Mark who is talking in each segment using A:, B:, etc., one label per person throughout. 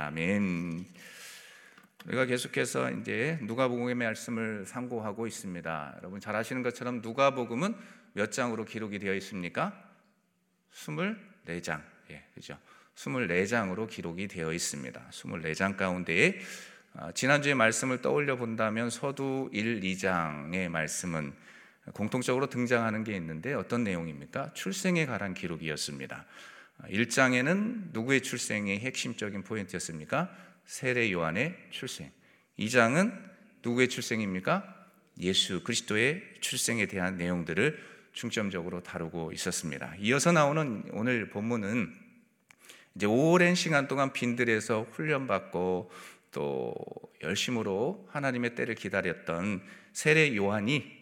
A: 아멘. 우리가 계속해서 이제 누가복음의 말씀을 상고하고 있습니다. 여러분 잘 아시는 것처럼 누가복음은 몇 장으로 기록이 되어 있습니까? 24장. 예, 그죠? 24장으로 기록이 되어 있습니다. 24장 가운데에 아, 지난주의 말씀을 떠올려 본다면 서두 1, 2장의 말씀은 공통적으로 등장하는 게 있는데 어떤 내용입니까? 출생에 관한 기록이었습니다. 1장에는 누구의 출생이 핵심적인 포인트였습니까? 세례 요한의 출생. 2장은 누구의 출생입니까? 예수 그리스도의 출생에 대한 내용들을 중점적으로 다루고 있었습니다. 이어서 나오는 오늘 본문은 이제 오랜 시간 동안 빈들에서 훈련받고 또 열심으로 하나님의 때를 기다렸던 세례 요한이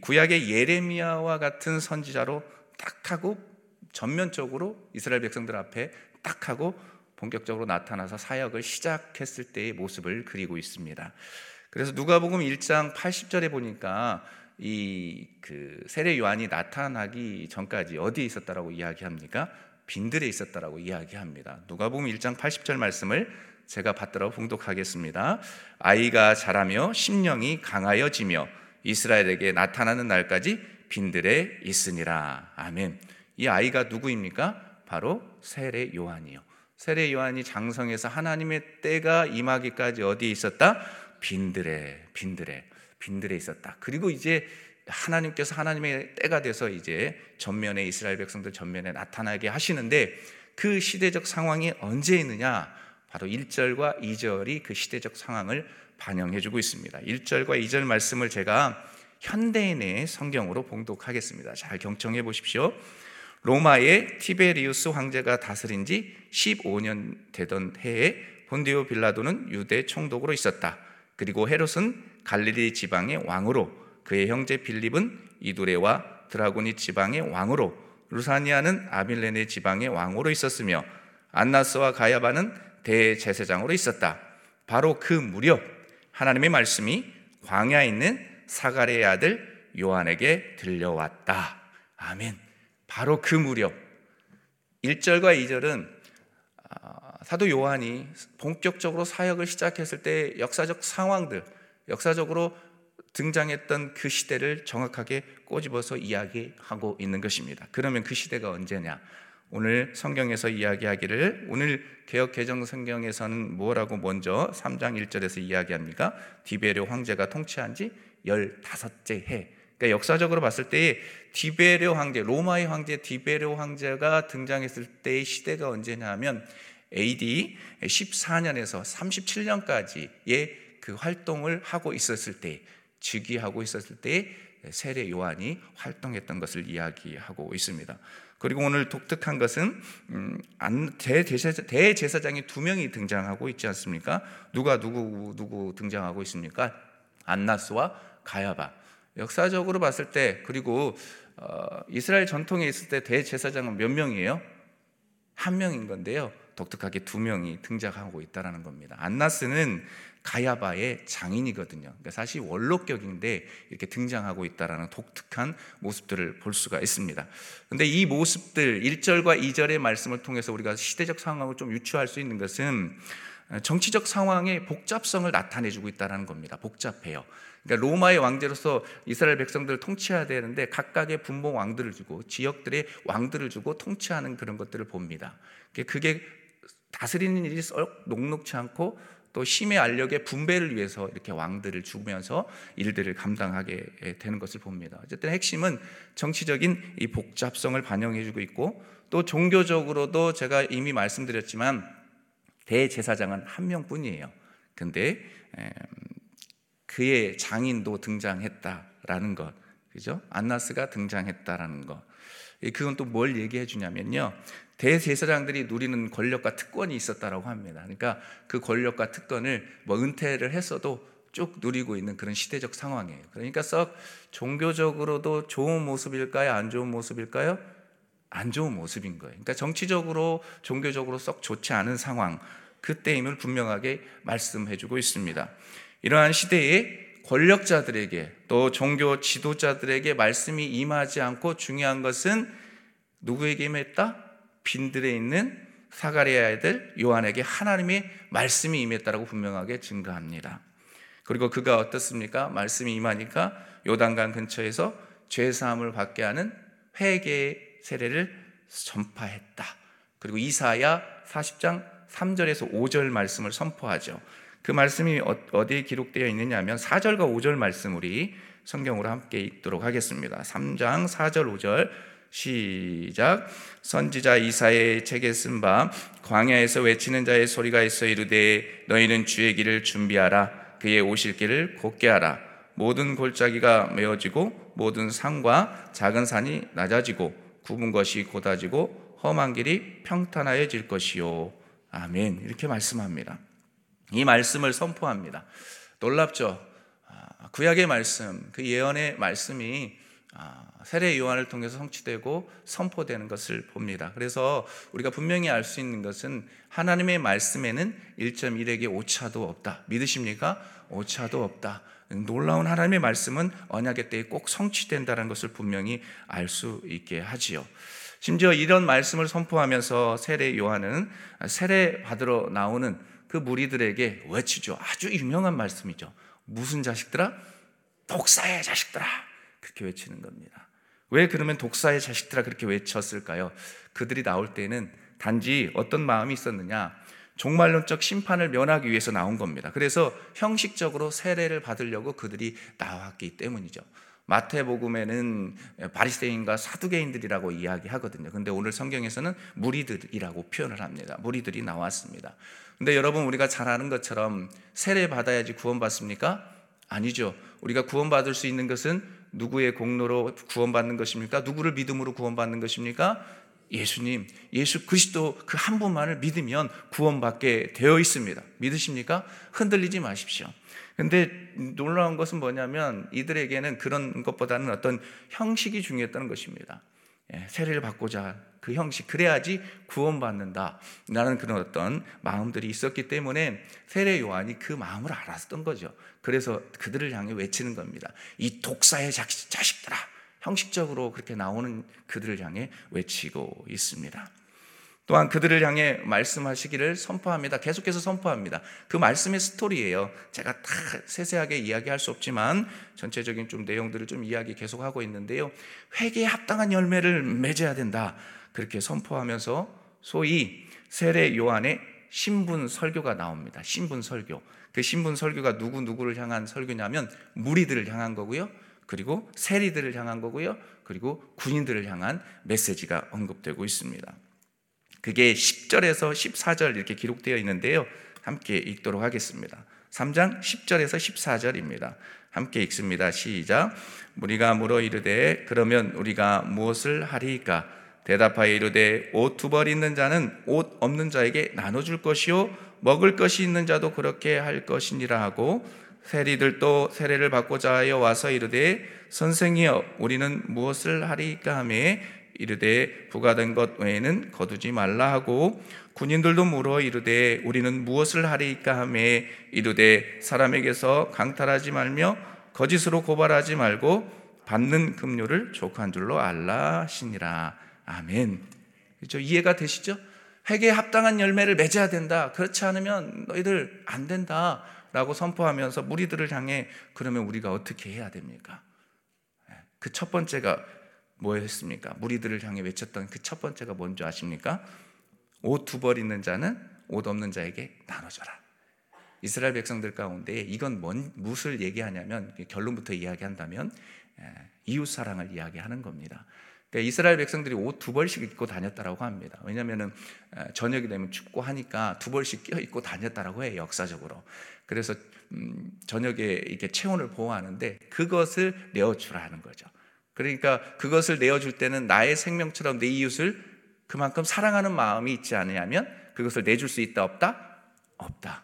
A: 구약의 예레미야와 같은 선지자로 딱 하고 전면적으로 이스라엘 백성들 앞에 딱 하고 본격적으로 나타나서 사역을 시작했을 때의 모습을 그리고 있습니다. 그래서 누가복음 1장 80절에 보니까 이 그 세례 요한이 나타나기 전까지 어디에 있었다라고 이야기합니까? 빈들에 있었다라고 이야기합니다. 누가복음 1장 80절 말씀을 제가 받들어 봉독하겠습니다. 아이가 자라며 심령이 강하여지며 이스라엘에게 나타나는 날까지 빈들에 있으니라. 아멘. 이 아이가 누구입니까? 바로 세례 요한이요. 세례 요한이 장성해서 하나님의 때가 임하기까지 어디에 있었다? 빈들에, 빈들에, 빈들에 있었다. 그리고 이제 하나님께서 하나님의 때가 돼서 이제 전면에 이스라엘 백성들 전면에 나타나게 하시는데 그 시대적 상황이 언제 있느냐? 바로 1절과 2절이 그 시대적 상황을 반영해 주고 있습니다. 1절과 2절 말씀을 제가 현대인의 성경으로 봉독하겠습니다. 잘 경청해 보십시오. 로마의 티베리우스 황제가 다스린 지 15년 되던 해에 본디오 빌라도는 유대 총독으로 있었다. 그리고 헤롯은 갈릴리 지방의 왕으로 그의 형제 빌립은 이두레와 드라고니 지방의 왕으로 루사니아는 아빌레네 지방의 왕으로 있었으며 안나스와 가야바는 대제사장으로 있었다. 바로 그 무렵 하나님의 말씀이 광야에 있는 사가랴의 아들 요한에게 들려왔다. 아멘. 바로 그 무렵 1절과 2절은 아, 사도 요한이 본격적으로 사역을 시작했을 때 역사적 상황들, 역사적으로 등장했던 그 시대를 정확하게 꼬집어서 이야기하고 있는 것입니다. 그러면 그 시대가 언제냐? 오늘 성경에서 이야기하기를 오늘 개혁 개정 성경에서는 뭐라고 먼저 3장 1절에서 이야기합니까? 디베르 황제가 통치한 지 15째 해. 그러니까 역사적으로 봤을 때 디베르 황제, 로마의 황제 디베르 황제가 등장했을 때의 시대가 언제냐 하면 AD 14년에서 37년까지의 그 활동을 하고 있었을 때, 즉위하고 있었을 때 세례 요한이 활동했던 것을 이야기하고 있습니다. 그리고 오늘 독특한 것은 음, 대제사 장이 두 명이 등장하고 있지 않습니까? 누가 누구 누구 등장하고 있습니까? 안나스와 가야바. 역사적으로 봤을 때 그리고 어, 이스라엘 전통에 있을 때 대제사장은 몇 명이에요? 한 명인 건데요. 독특하게 두 명이 등장하고 있다라는 겁니다. 안나스는 가야바의 장인이거든요. 그러니까 사실 원로격인데 이렇게 등장하고 있다라는 독특한 모습들을 볼 수가 있습니다. 근데 이 모습들 1절과 2절의 말씀을 통해서 우리가 시대적 상황을 좀 유추할 수 있는 것은 정치적 상황의 복잡성을 나타내 주고 있다는 겁니다. 복잡해요. 그러니까 로마의 왕제로서 이스라엘 백성들을 통치해야 되는데 각각의 분봉 왕들을 주고 지역들의 왕들을 주고 통치하는 그런 것들을 봅니다. 그게 다스리는 일이 썩 녹록치 않고 또 힘의 알력의 분배를 위해서 이렇게 왕들을 죽으면서 일들을 감당하게 되는 것을 봅니다. 어쨌든 핵심은 정치적인 이 복잡성을 반영해주고 있고 또 종교적으로도 제가 이미 말씀드렸지만 대제사장은 한 명뿐이에요. 근데 그의 장인도 등장했다라는 것, 그죠? 안나스가 등장했다라는 것. 그건 또 뭘 얘기해 주냐면요. 대제사장들이 누리는 권력과 특권이 있었다라고 합니다. 그러니까 그 권력과 특권을 뭐 은퇴를 했어도 쭉 누리고 있는 그런 시대적 상황이에요. 그러니까 썩 종교적으로도 좋은 모습일까요? 안 좋은 모습일까요? 안 좋은 모습인 거예요. 그러니까 정치적으로, 종교적으로 썩 좋지 않은 상황, 그때임을 분명하게 말씀해 주고 있습니다. 이러한 시대에 권력자들에게 또 종교 지도자들에게 말씀이 임하지 않고 중요한 것은 누구에게 임했다? 빈들에 있는 사가리아의 아들 요한에게 하나님의 말씀이 임했다라고 분명하게 증거합니다. 그리고 그가 어떻습니까? 말씀이 임하니까 요단강 근처에서 죄 사함을 받게 하는 회개의 세례를 전파했다. 그리고 이사야 40장 3절에서 5절 말씀을 선포하죠. 그 말씀이 어, 어디에 기록되어 있느냐 하면 4절과 5절 말씀 우리 성경으로 함께 읽도록 하겠습니다. 3장 4절 5절. 시작. 선지자 이사의 책에 쓴 바 광야에서 외치는 자의 소리가 있어 이르되 너희는 주의 길을 준비하라. 그의 오실 길을 곧게 하라. 모든 골짜기가 메어지고 모든 산과 작은 산이 낮아지고 굽은 것이 곧아지고 험한 길이 평탄하여질 것이요 아멘 이렇게 말씀합니다. 이 말씀을 선포합니다. 놀랍죠? 아, 구약의 말씀, 그 예언의 말씀이 아, 세례 요한을 통해서 성취되고 선포되는 것을 봅니다. 그래서 우리가 분명히 알 수 있는 것은 하나님의 말씀에는 1.1에게 오차도 없다. 믿으십니까? 오차도 없다. 놀라운 하나님의 말씀은 언약의 때에 꼭 성취된다는 것을 분명히 알 수 있게 하지요. 심지어 이런 말씀을 선포하면서 세례 요한은 세례 받으러 나오는 그 무리들에게 외치죠. 아주 유명한 말씀이죠. 무슨 자식들아? 독사의 자식들아. 그렇게 외치는 겁니다. 왜 그러면 독사의 자식들아 그렇게 외쳤을까요? 그들이 나올 때는 단지 어떤 마음이 있었느냐? 종말론적 심판을 면하기 위해서 나온 겁니다. 그래서 형식적으로 세례를 받으려고 그들이 나왔기 때문이죠. 마태복음에는 바리새인과 사두개인들이라고 이야기하거든요. 근데 오늘 성경에서는 무리들이라고 표현을 합니다. 무리들이 나왔습니다. 근데 여러분 우리가 잘 아는 것처럼 세례 받아야지 구원받습니까? 아니죠. 우리가 구원받을 수 있는 것은 누구의 공로로 구원받는 것입니까? 누구를 믿음으로 구원받는 것입니까? 예수님, 예수 그리스도 그 한 분만을 믿으면 구원받게 되어 있습니다. 믿으십니까? 흔들리지 마십시오. 근데 놀라운 것은 뭐냐면 이들에게는 그런 것보다는 어떤 형식이 중요했다는 것입니다. 예, 세례를 받고자 그 형식 그래야지 구원받는다. 라는 그런 어떤 마음들이 있었기 때문에 세례 요한이 그 마음을 알았던 거죠. 그래서 그들을 향해 외치는 겁니다 이 독사의 자식들아. 형식적으로 그렇게 나오는 그들을 향해 외치고 있습니다 또한 그들을 향해 말씀하시기를 선포합니다. 계속해서 선포합니다. 그 말씀의 스토리예요. 제가 다 세세하게 이야기할 수 없지만 전체적인 좀 내용들을 좀 이야기 계속하고 있는데요. 회개에 합당한 열매를 맺어야 된다. 그렇게 선포하면서 소위 세례 요한의 신분 설교가 나옵니다. 신분 설교. 그 신분 설교가 누구 누구를 향한 설교냐면 무리들을 향한 거고요. 그리고 세리들을 향한 거고요. 그리고 군인들을 향한 메시지가 언급되고 있습니다. 그게 10절에서 14절 이렇게 기록되어 있는데요. 함께 읽도록 하겠습니다. 3장 10절에서 14절입니다. 함께 읽습니다. 시작. 우리가 물어 이르되 그러면 우리가 무엇을 하리까? 대답하여 이르되 옷 두 벌 있는 자는 옷 없는 자에게 나눠 줄 것이요 먹을 것이 있는 자도 그렇게 할 것이니라 하고 세리들도 세례를 받고자 하여 와서 이르되 선생이여 우리는 무엇을 하리까 하매 이르되 부가된 것 외에는 거두지 말라 하고 군인들도 물어 이르되 우리는 무엇을 하리까 하매 이르되 사람에게서 강탈하지 말며 거짓으로 고발하지 말고 받는 급료를 족한 줄로 알라 하시니라. 아멘. 그렇죠? 이해가 되시죠? 회개에 합당한 열매를 맺어야 된다. 그렇지 않으면 너희들 안 된다. 라고 선포하면서 무리들을 향해 그러면 우리가 어떻게 해야 됩니까? 그 첫 번째가 뭐였습니까? 무리들을 향해 외쳤던 그 첫 번째가 뭔지 아십니까? 옷 두 벌 있는 자는 옷 없는 자에게 나눠줘라. 이스라엘 백성들 가운데 이건 뭔, 무엇을 얘기하냐면 결론부터 이야기한다면 이웃 사랑을 이야기하는 겁니다. 그러니까 이스라엘 백성들이 옷 두 벌씩 입고 다녔다라고 합니다. 왜냐하면 저녁이 되면 춥고 하니까 두 벌씩 끼어 입고 다녔다라고 해요 역사적으로. 그래서 음, 저녁에 이렇게 체온을 보호하는데 그것을 내어주라는 거죠. 그러니까 그것을 내어줄 때는 나의 생명처럼 내 이웃을 그만큼 사랑하는 마음이 있지 않으면 그것을 내줄 수 있다 없다? 없다.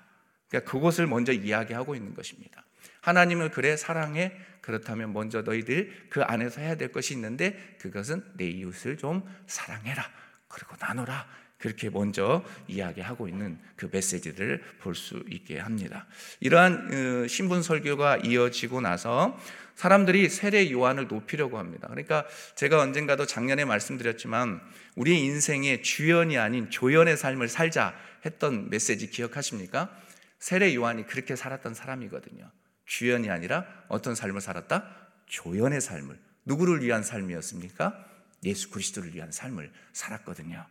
A: 그러니까 그것을 먼저 이야기하고 있는 것입니다. 하나님을 그래 사랑해 그렇다면 먼저 너희들 그 안에서 해야 될 것이 있는데 그것은 내 이웃을 좀 사랑해라. 그리고 나눠라. 그렇게 먼저 이야기하고 있는 그 메시지들을 볼수 있게 합니다. 이러한 어, 신분 설교가 이어지고 나서 사람들이 세례 요한을 높이려고 합니다. 그러니까 제가 언젠가도 작년에 말씀드렸지만 우리 인생의 주연이 아닌 조연의 삶을 살자 했던 메시지 기억하십니까? 세례 요한이 그렇게 살았던 사람이거든요. 주연이 아니라 어떤 삶을 살았다? 조연의 삶을. 누구를 위한 삶이었습니까? 예수 그리스도를 위한 삶을 살았거든요.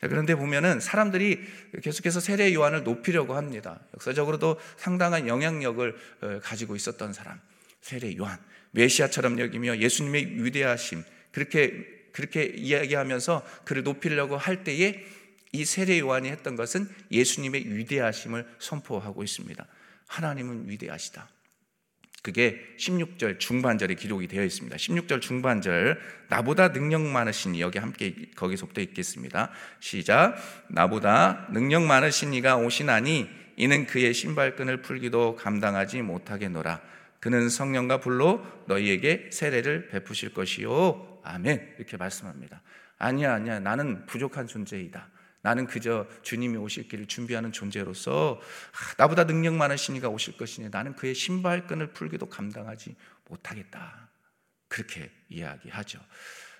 A: 그런데 보면은 사람들이 계속해서 세례 요한을 높이려고 합니다. 역사적으로도 상당한 영향력을 어, 가지고 있었던 사람, 세례 요한, 메시아처럼 여기며 예수님의 위대하심 그렇게 그렇게 이야기하면서 그를 높이려고 할 때에 이 세례 요한이 했던 것은 예수님의 위대하심을 선포하고 있습니다. 하나님은 위대하시다. 그게 16절 중반절에 기록이 되어 있습니다. 16절 중반절 나보다 능력 많으신 여기 함께 거기서부터 읽겠습니다. 시작. 나보다 능력 많으신 이가 오시나니 이는 그의 신발끈을 풀기도 감당하지 못하겠노라. 그는 성령과 불로 너희에게 세례를 베푸실 것이요. 아멘. 이렇게 말씀합니다. 아니야, 아니야. 나는 부족한 존재이다. 나는 그저 주님이 오실 길을 준비하는 존재로서 아, 나보다 능력 많으신 이가 오실 것이니 나는 그의 신발끈을 풀기도 감당하지 못하겠다. 그렇게 이야기하죠.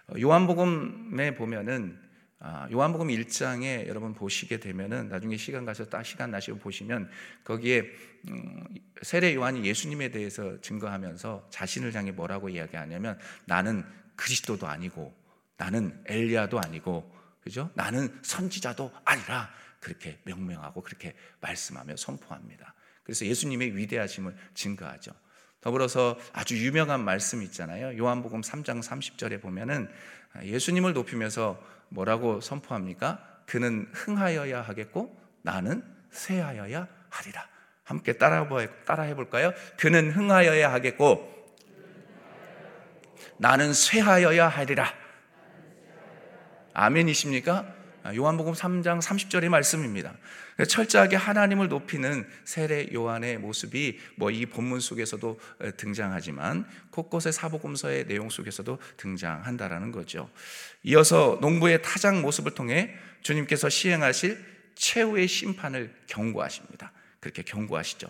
A: 어, 요한복음에 보면은 아, 요한복음 1장에 여러분 보시게 되면은 나중에 시간 가서 딱 시간 나시고 보시면 거기에 음, 세례 요한이 예수님에 대해서 증거하면서 자신을 향해 뭐라고 이야기하냐면 나는 그리스도도 아니고 나는 엘리야도 아니고 그죠? 나는 선지자도 아니라 그렇게 명명하고 그렇게 말씀하며 선포합니다. 그래서 예수님의 위대하심을 증거하죠. 더불어서 아주 유명한 말씀 있잖아요. 요한복음 3장 30절에 보면은 예수님을 높이면서 뭐라고 선포합니까? 그는 흥하여야 하겠고 나는 쇠하여야 하리라. 함께 따라해 볼까요? 그는 흥하여야 하겠고 나는 쇠하여야 하리라. 아멘이십니까? 아, 요한복음 3장 30절의 말씀입니다. 철저하게 하나님을 높이는 세례 요한의 모습이 뭐 이 본문 속에서도 등장하지만 곳곳의 사복음서의 내용 속에서도 등장한다라는 거죠. 이어서 농부의 타작 모습을 통해 주님께서 시행하실 최후의 심판을 경고하십니다. 그렇게 경고하시죠.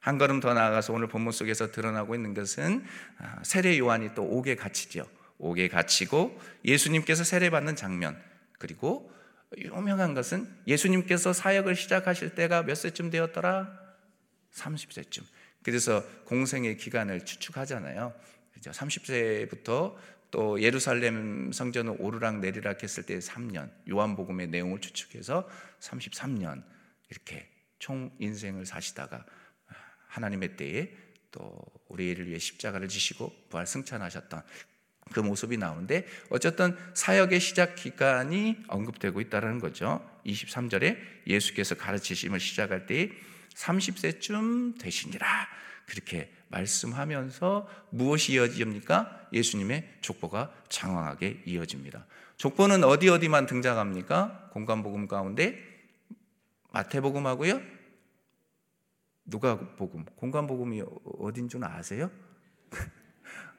A: 한 걸음 더 나아가서 오늘 본문 속에서 드러나고 있는 것은 아, 세례 요한이 또 옥에 갇히죠. 옥에 갇히고 예수님께서 세례받는 장면 그리고 유명한 것은 예수님께서 사역을 시작하실 때가 몇 세쯤 되었더라? 30세쯤. 그래서 공생의 기간을 추측하잖아요. 그죠? 30세부터 또 예루살렘 성전을 오르락 내리락 했을 때 3년, 요한복음의 내용을 추측해서 33년 이렇게 총 인생을 사시다가 하나님의 때에 또 우리를 위해 십자가를 지시고 부활 승천하셨던 그 모습이 나오는데 어쨌든 사역의 시작 기간이 언급되고 있다는 거죠. 23절에 예수께서 가르치심을 시작할 때 30세쯤 되시니라 그렇게 말씀하면서 무엇이 이어집니까? 예수님의 족보가 장황하게 이어집니다. 족보는 어디 어디만 등장합니까? 공간복음 가운데 마태복음하고요. 누가복음, 공간복음이 어딘 줄 아세요?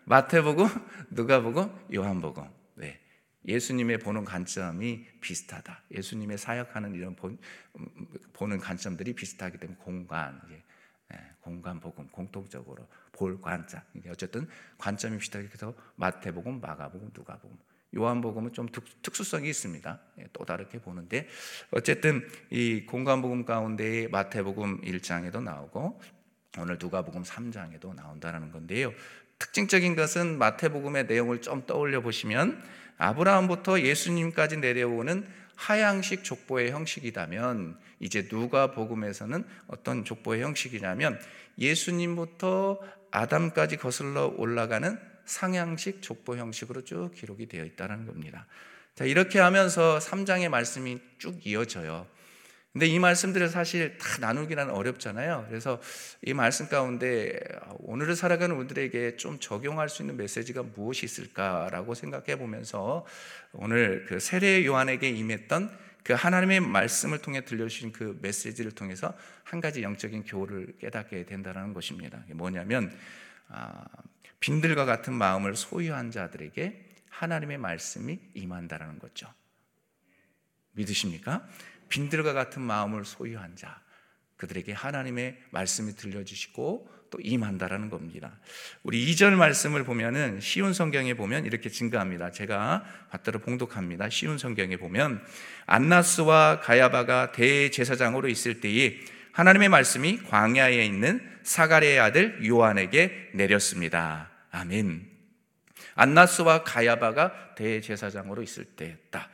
A: 마태복음, 누가복음, 요한복음. 네. 예수님의 보는 관점이 비슷하다. 예수님의 사역하는 이런 본, 음, 보는 관점들이 비슷하기 때문에 공간, 네. 공간 복음 공통적으로 볼 관점. 어쨌든 관점이 비슷하게 해서 마태복음, 마가복음, 누가복음. 요한복음은 좀 특, 수성이 있습니다. 예, 또 다르게 보는데 어쨌든 이 공간복음 가운데 마태복음 1장에도 나오고 오늘 누가복음 3장에도 나온다는 건데요. 특징적인 것은 마태복음의 내용을 좀 떠올려 보시면 아브라함부터 예수님까지 내려오는 하향식 족보의 형식이라면 이제 누가 복음에서는 어떤 족보의 형식이냐면 예수님부터 아담까지 거슬러 올라가는 상향식 족보 형식으로 쭉 기록이 되어 있다는 겁니다. 자, 이렇게 하면서 3장의 말씀이 쭉 이어져요. 근데 이 말씀들을 사실 다 나누기는 어렵잖아요. 그래서 이 말씀 가운데 오늘을 살아가는 우리들에게 좀 적용할 수 있는 메시지가 무엇이 있을까라고 생각해 보면서 오늘 그 세례 요한에게 임했던 그 하나님의 말씀을 통해 들려주신 그 메시지를 통해서 한 가지 영적인 교훈을 깨닫게 된다는 것입니다. 뭐냐면 아, 빈들과 같은 마음을 소유한 자들에게 하나님의 말씀이 임한다라는 거죠. 믿으십니까? 빈들과 같은 마음을 소유한 자 그들에게 하나님의 말씀이 들려주시고 또 임한다라는 겁니다. 우리 2절 말씀을 보면은 쉬운 성경에 보면 이렇게 증가합니다. 제가 받들어 봉독합니다. 쉬운 성경에 보면 안나스와 가야바가 대제사장으로 있을 때에 하나님의 말씀이 광야에 있는 사가랴의 아들 요한에게 내렸습니다. 아멘. 안나스와 가야바가 대제사장으로 있을 때였다.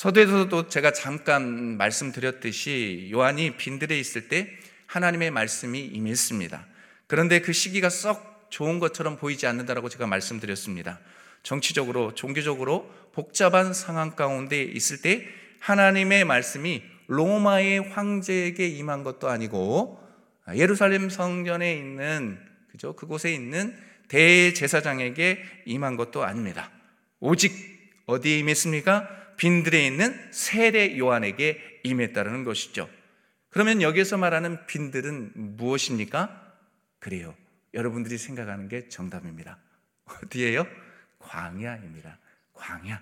A: 서두에서도 제가 잠깐 말씀드렸듯이 요한이 빈들에 있을 때 하나님의 말씀이 임했습니다. 그런데 그 시기가 썩 좋은 것처럼 보이지 않는다라고 제가 말씀드렸습니다. 정치적으로, 종교적으로 복잡한 상황 가운데 있을 때 하나님의 말씀이 로마의 황제에게 임한 것도 아니고 예루살렘 성전에 있는 그죠? 그곳에 있는 대제사장에게 임한 것도 아닙니다. 오직 어디에 임했습니까? 빈들에 있는 세례 요한에게 임했다는 것이죠. 그러면 여기서 말하는 빈들은 무엇입니까? 그래요. 여러분들이 생각하는 게 정답입니다. 어디예요? 광야입니다. 광야.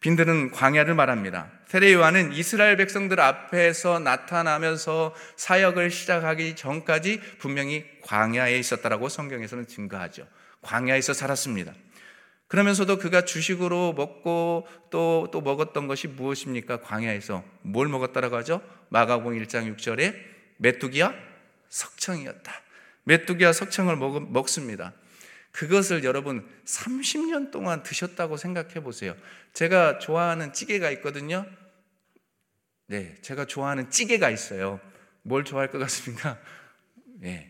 A: 빈들은 광야를 말합니다. 세례 요한은 이스라엘 백성들 앞에서 나타나면서 사역을 시작하기 전까지 분명히 광야에 있었다라고 성경에서는 증거하죠. 광야에서 살았습니다. 그러면서도 그가 주식으로 먹고 또, 또 먹었던 것이 무엇입니까? 광야에서 뭘 먹었다라고 하죠? 마가복 1장 6절에 메뚜기와 석청이었다. 메뚜기와 석청을 먹, 먹습니다. 그것을 여러분 30년 동안 드셨다고 생각해 보세요. 제가 좋아하는 찌개가 있거든요. 네, 제가 좋아하는 찌개가 있어요. 뭘 좋아할 것 같습니까? 네,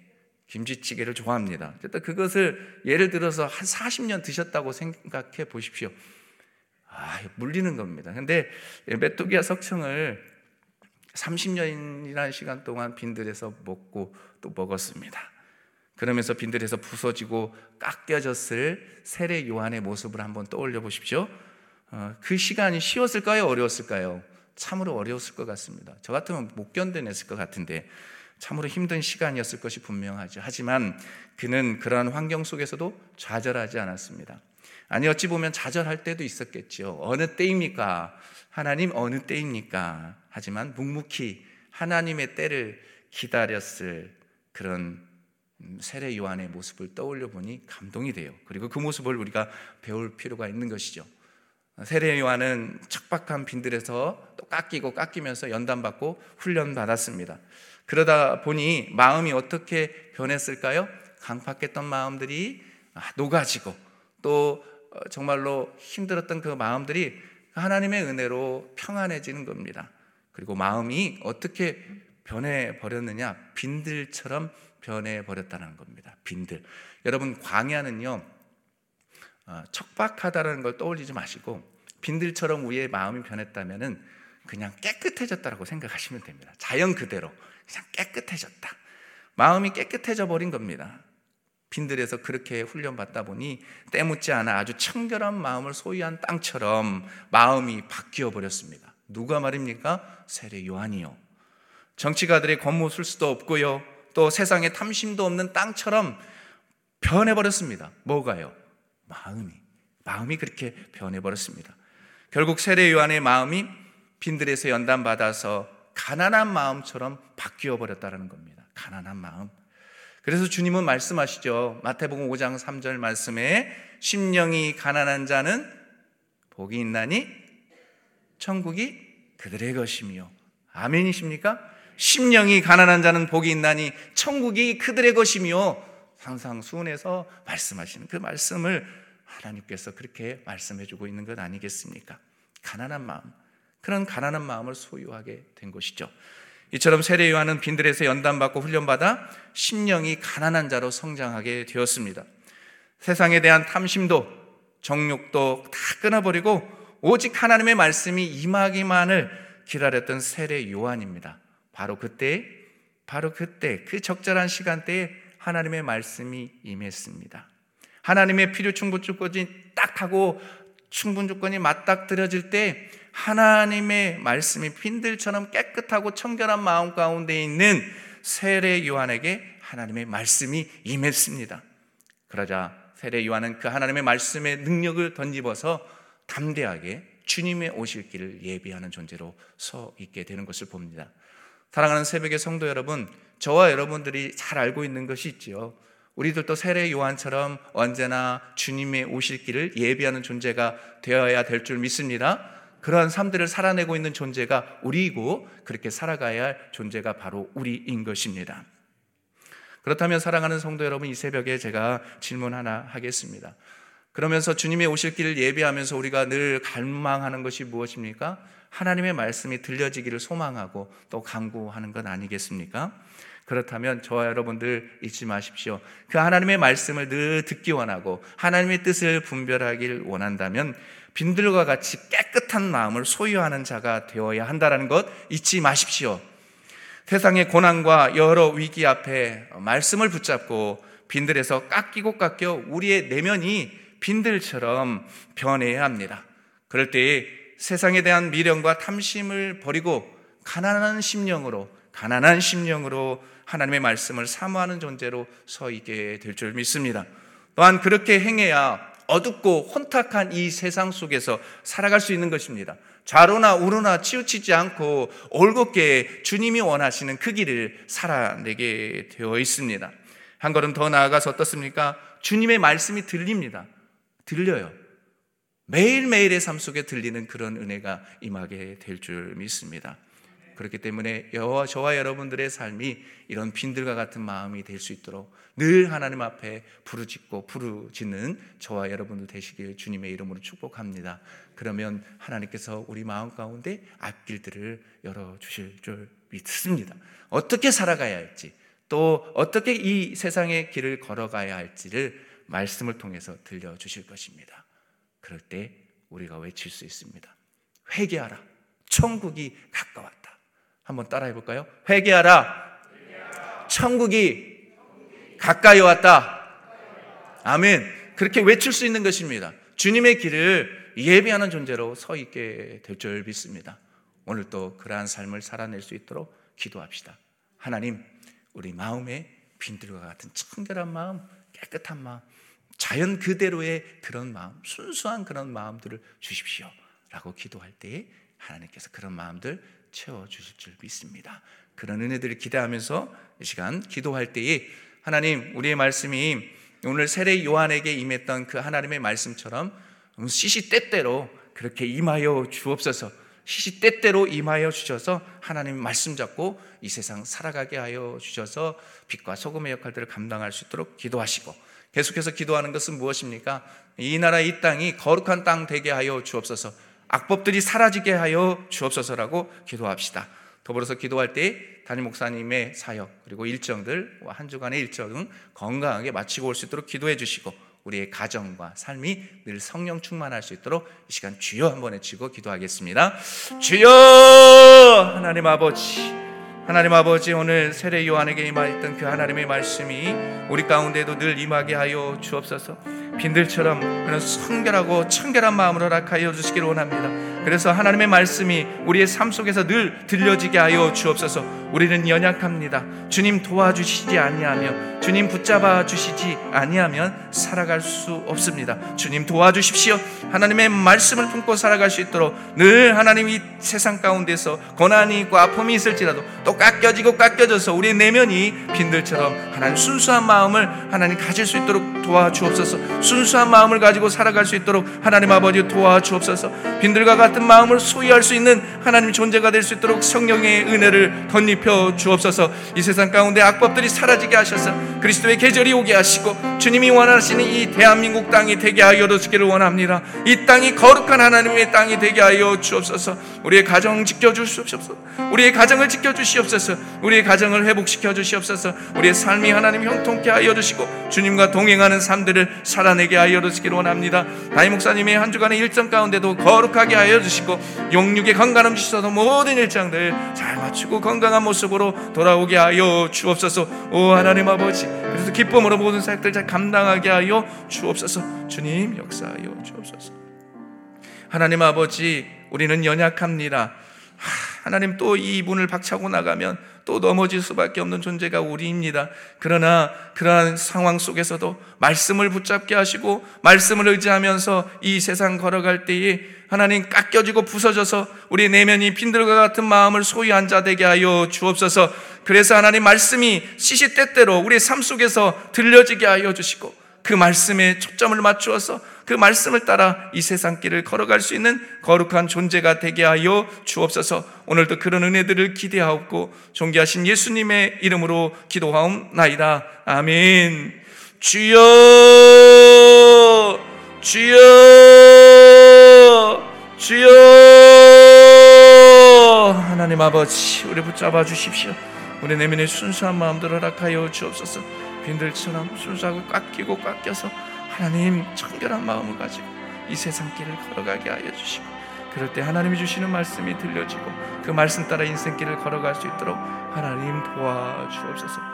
A: 김치찌개를 좋아합니다. 일단 그것을 예를 들어서 한 40년 드셨다고 생각해 보십시오. 아, 물리는 겁니다. 근데 메뚜기와 석청을 30년이라는 시간 동안 빈들에서 먹고 또 먹었습니다. 그러면서 빈들에서 부서지고 깎여졌을 세례 요한의 모습을 한번 떠올려 보십시오. 어, 그 시간이 쉬웠을까요? 어려웠을까요? 참으로 어려웠을 것 같습니다. 저 같으면 못 견뎌냈을 것 같은데 참으로 힘든 시간이었을 것이 분명하죠. 하지만 그는 그러한 환경 속에서도 좌절하지 않았습니다. 아니 어찌 보면 좌절할 때도 있었겠죠. 어느 때입니까? 하나님 어느 때입니까? 하지만 묵묵히 하나님의 때를 기다렸을 그런 음, 세례 요한의 모습을 떠올려 보니 감동이 돼요. 그리고 그 모습을 우리가 배울 필요가 있는 것이죠. 세례 요한은 척박한 빈들에서 또 깎이고 깎이면서 연단받고 훈련 받았습니다. 그러다 보니 마음이 어떻게 변했을까요? 강팍했던 마음들이 아, 녹아지고 또 어, 정말로 힘들었던 그 마음들이 하나님의 은혜로 평안해지는 겁니다. 그리고 마음이 어떻게 변해 버렸느냐? 빈들처럼 변해 버렸다는 겁니다. 빈들. 여러분 광야는요 어, 척박하다는 걸 떠올리지 마시고 빈들처럼 우리의 마음이 변했다면은 그냥 깨끗해졌다라고 생각하시면 됩니다. 자연 그대로 깨끗해졌다. 마음이 깨끗해져 버린 겁니다. 빈들에서 그렇게 훈련받다 보니 때묻지 않아 아주 청결한 마음을 소유한 땅처럼 마음이 바뀌어 버렸습니다. 누가 말입니까? 세례 요한이요. 정치가들의 겉모술 수도 없고요. 또 세상에 탐심도 없는 땅처럼 변해 버렸습니다. 뭐가요? 마음이. 마음이 그렇게 변해 버렸습니다. 결국 세례 요한의 마음이 빈들에서 연단받아서 가난한 마음처럼 바뀌어 버렸다는 겁니다. 가난한 마음. 그래서 주님은 말씀하시죠. 마태복음 5장 3절 말씀에 심령이 가난한 자는 복이 있나니 천국이 그들의 것이며 아멘이십니까? 심령이 가난한 자는 복이 있나니 천국이 그들의 것이며 항상 수원에서 말씀하시는 그 말씀을 하나님께서 그렇게 말씀해 주고 있는 것 아니겠습니까? 가난한 마음. 그런 가난한 마음을 소유하게 된 것이죠. 이처럼 세례 요한은 빈들에서 연단받고 훈련받아 심령이 가난한 자로 성장하게 되었습니다. 세상에 대한 탐심도 정욕도 다 끊어버리고 오직 하나님의 말씀이 임하기만을 기다렸던 세례 요한입니다. 바로 그때, 바로 그때, 그 적절한 시간대에 하나님의 말씀이 임했습니다. 하나님의 필요 충분 조건이 딱 하고 충분 조건이 맞닥뜨려질 때 하나님의 말씀이 빈들처럼 깨끗하고 청결한 마음 가운데 있는 세례 요한에게 하나님의 말씀이 임했습니다. 그러자 세례 요한은 그 하나님의 말씀의 능력을 던집어서 담대하게 주님의 오실 길을 예비하는 존재로 서 있게 되는 것을 봅니다. 사랑하는 새벽의 성도 여러분, 저와 여러분들이 잘 알고 있는 것이 있지요. 우리들도 세례 요한처럼 언제나 주님의 오실 길을 예비하는 존재가 되어야 될 줄 믿습니다. 그러한 삶들을 살아내고 있는 존재가 우리이고 그렇게 살아가야 할 존재가 바로 우리인 것입니다. 그렇다면 사랑하는 성도 여러분 이 새벽에 제가 질문 하나 하겠습니다. 그러면서 주님의 오실 길을 예비하면서 우리가 늘 갈망하는 것이 무엇입니까? 하나님의 말씀이 들려지기를 소망하고 또 강구하는 것 아니겠습니까? 그렇다면 저와 여러분들 잊지 마십시오. 그 하나님의 말씀을 늘 듣기 원하고 하나님의 뜻을 분별하길 원한다면 빈들과 같이 깨끗한 마음을 소유하는 자가 되어야 한다는 것 잊지 마십시오. 세상의 고난과 여러 위기 앞에 말씀을 붙잡고 빈들에서 깎이고 깎여 우리의 내면이 빈들처럼 변해야 합니다. 그럴 때 세상에 대한 미련과 탐심을 버리고 가난한 심령으로 가난한 심령으로 하나님의 말씀을 사모하는 존재로 서 있게 될 줄 믿습니다. 또한 그렇게 행해야 어둡고 혼탁한 이 세상 속에서 살아갈 수 있는 것입니다. 좌로나 우로나 치우치지 않고 올곧게 주님이 원하시는 그 길을 살아내게 되어 있습니다. 한 걸음 더 나아가서 어떻습니까? 주님의 말씀이 들립니다. 들려요. 매일매일의 삶 속에 들리는 그런 은혜가 임하게 될 줄 믿습니다. 그렇기 때문에 여호와 저와 여러분들의 삶이 이런 빈들과 같은 마음이 될 수 있도록 늘 하나님 앞에 부르짖고 부르짖는 저와 여러분들 되시길 주님의 이름으로 축복합니다. 그러면 하나님께서 우리 마음 가운데 앞길들을 열어 주실 줄 믿습니다. 어떻게 살아가야 할지 또 어떻게 이 세상의 길을 걸어가야 할지를 말씀을 통해서 들려 주실 것입니다. 그럴 때 우리가 외칠 수 있습니다. 회개하라. 천국이 가까웠다. 한번 따라해 볼까요? 회개하라. 천국이 가까이 왔다. 아멘. 그렇게 외칠 수 있는 것입니다. 주님의 길을 예비하는 존재로 서 있게 될 줄 믿습니다. 오늘 또 그러한 삶을 살아낼 수 있도록 기도합시다. 하나님, 우리 마음에 빈들과 같은 청결한 마음, 깨끗한 마음, 자연 그대로의 그런 마음, 순수한 그런 마음들을 주십시오. 라고 기도할 때에 하나님께서 그런 마음들 채워 주실 줄 믿습니다. 그런 은혜들을 기대하면서 이 시간 기도할 때에 하나님 우리의 말씀이 오늘 세례 요한에게 임했던 그 하나님의 말씀처럼 시시때때로 그렇게 임하여 주옵소서. 시시때때로 임하여 주셔서 하나님 말씀 잡고 이 세상 살아가게 하여 주셔서 빛과 소금의 역할들을 감당할 수 있도록 기도하시고 계속해서 기도하는 것은 무엇입니까? 이 나라 이 땅이 거룩한 땅 되게 하여 주옵소서. 악법들이 사라지게 하여 주옵소서라고 기도합시다. 더불어서 기도할 때 담임 목사님의 사역 그리고 일정들 한 주간의 일정은 건강하게 마치고 올 수 있도록 기도해 주시고 우리의 가정과 삶이 늘 성령 충만할 수 있도록 이 시간 주여 한번 외치고 기도하겠습니다. 주여 하나님 아버지 하나님 아버지 오늘 세례 요한에게 임하였던 그 하나님의 말씀이 우리 가운데도 늘 임하게 하여 주옵소서. 빈들처럼 그런 성결하고 청결한 마음으로 허락하여 주시기를 원합니다. 그래서 하나님의 말씀이 우리의 삶 속에서 늘 들려지게 하여 주옵소서. 우리는 연약합니다. 주님 도와주시지 아니하며 주님 붙잡아 주시지 아니하면 살아갈 수 없습니다. 주님 도와주십시오. 하나님의 말씀을 품고 살아갈 수 있도록 늘 하나님이 세상 가운데서 고난이 있고 아픔이 있을지라도 또 깎여지고 깎여져서 우리의 내면이 빈들처럼 하나님 순수한 마음을 하나님 가질 수 있도록 도와주옵소서. 순수한 마음을 가지고 살아갈 수 있도록 하나님 아버지 도와주옵소서. 빈들과 같은 마음을 소유할 수 있는 하나님 존재가 될 수 있도록 성령의 은혜를 덧입 혀 주옵소서. 이 세상 가운데 악법들이 사라지게 하셔서 그리스도의 계절이 오게 하시고 주님이 원하시는 이 대한민국 땅이 되게 하여 주시기를 원합니다. 이 땅이 거룩한 하나님의 땅이 되게 하여 주옵소서. 우리의 가정 지켜 주시옵소서. 우리의 가정을 지켜 주시옵소서. 우리의 가정을 회복시켜 주시옵소서. 우리의 삶이 하나님 형통케 하여 주시고 주님과 동행하는 삶들을 살아내게 하여 주시기를 원합니다. 다임 목사님의 한 주간의 일정 가운데도 거룩하게 하여 주시고 영육의 건강함 주셔서 모든 일정들 잘 맞추고 건강한 모습 으로 돌아오게 하여 주옵소서. 오 하나님 아버지 그래서 기쁨으로 모든 사역들 잘 감당하게 하여 주옵소서. 주님 역사하여 주옵소서. 하나님 아버지 우리는 연약합니다. 하, 하나님 또이 문을 박차고 나가면 또 넘어질 수밖에 없는 존재가 우리입니다. 그러나 그러한 상황 속에서도 말씀을 붙잡게 하시고 말씀을 의지하면서 이 세상 걸어갈 때에 하나님 깎여지고 부서져서 우리 내면이 빈들과 같은 마음을 소유한 자 되게 하여 주옵소서. 그래서 하나님 말씀이 시시때때로 우리 삶 속에서 들려지게 하여 주시고 그 말씀에 초점을 맞추어서 그 말씀을 따라 이 세상 길을 걸어갈 수 있는 거룩한 존재가 되게 하여 주옵소서. 오늘도 그런 은혜들을 기대하옵고 존귀하신 예수님의 이름으로 기도하옵나이다. 아멘. 주여, 주여, 주여. 하나님 아버지, 우리 붙잡아 주십시오. 우리 내면의 순수한 마음들 허락하여 주옵소서. 빈들처럼 순수하고 깎이고 깎여서 하나님 청결한 마음을 가지고 이 세상 길을 걸어가게 하여 주시고 그럴 때 하나님이 주시는 말씀이 들려지고 그 말씀 따라 인생길을 걸어갈 수 있도록 하나님 도와주옵소서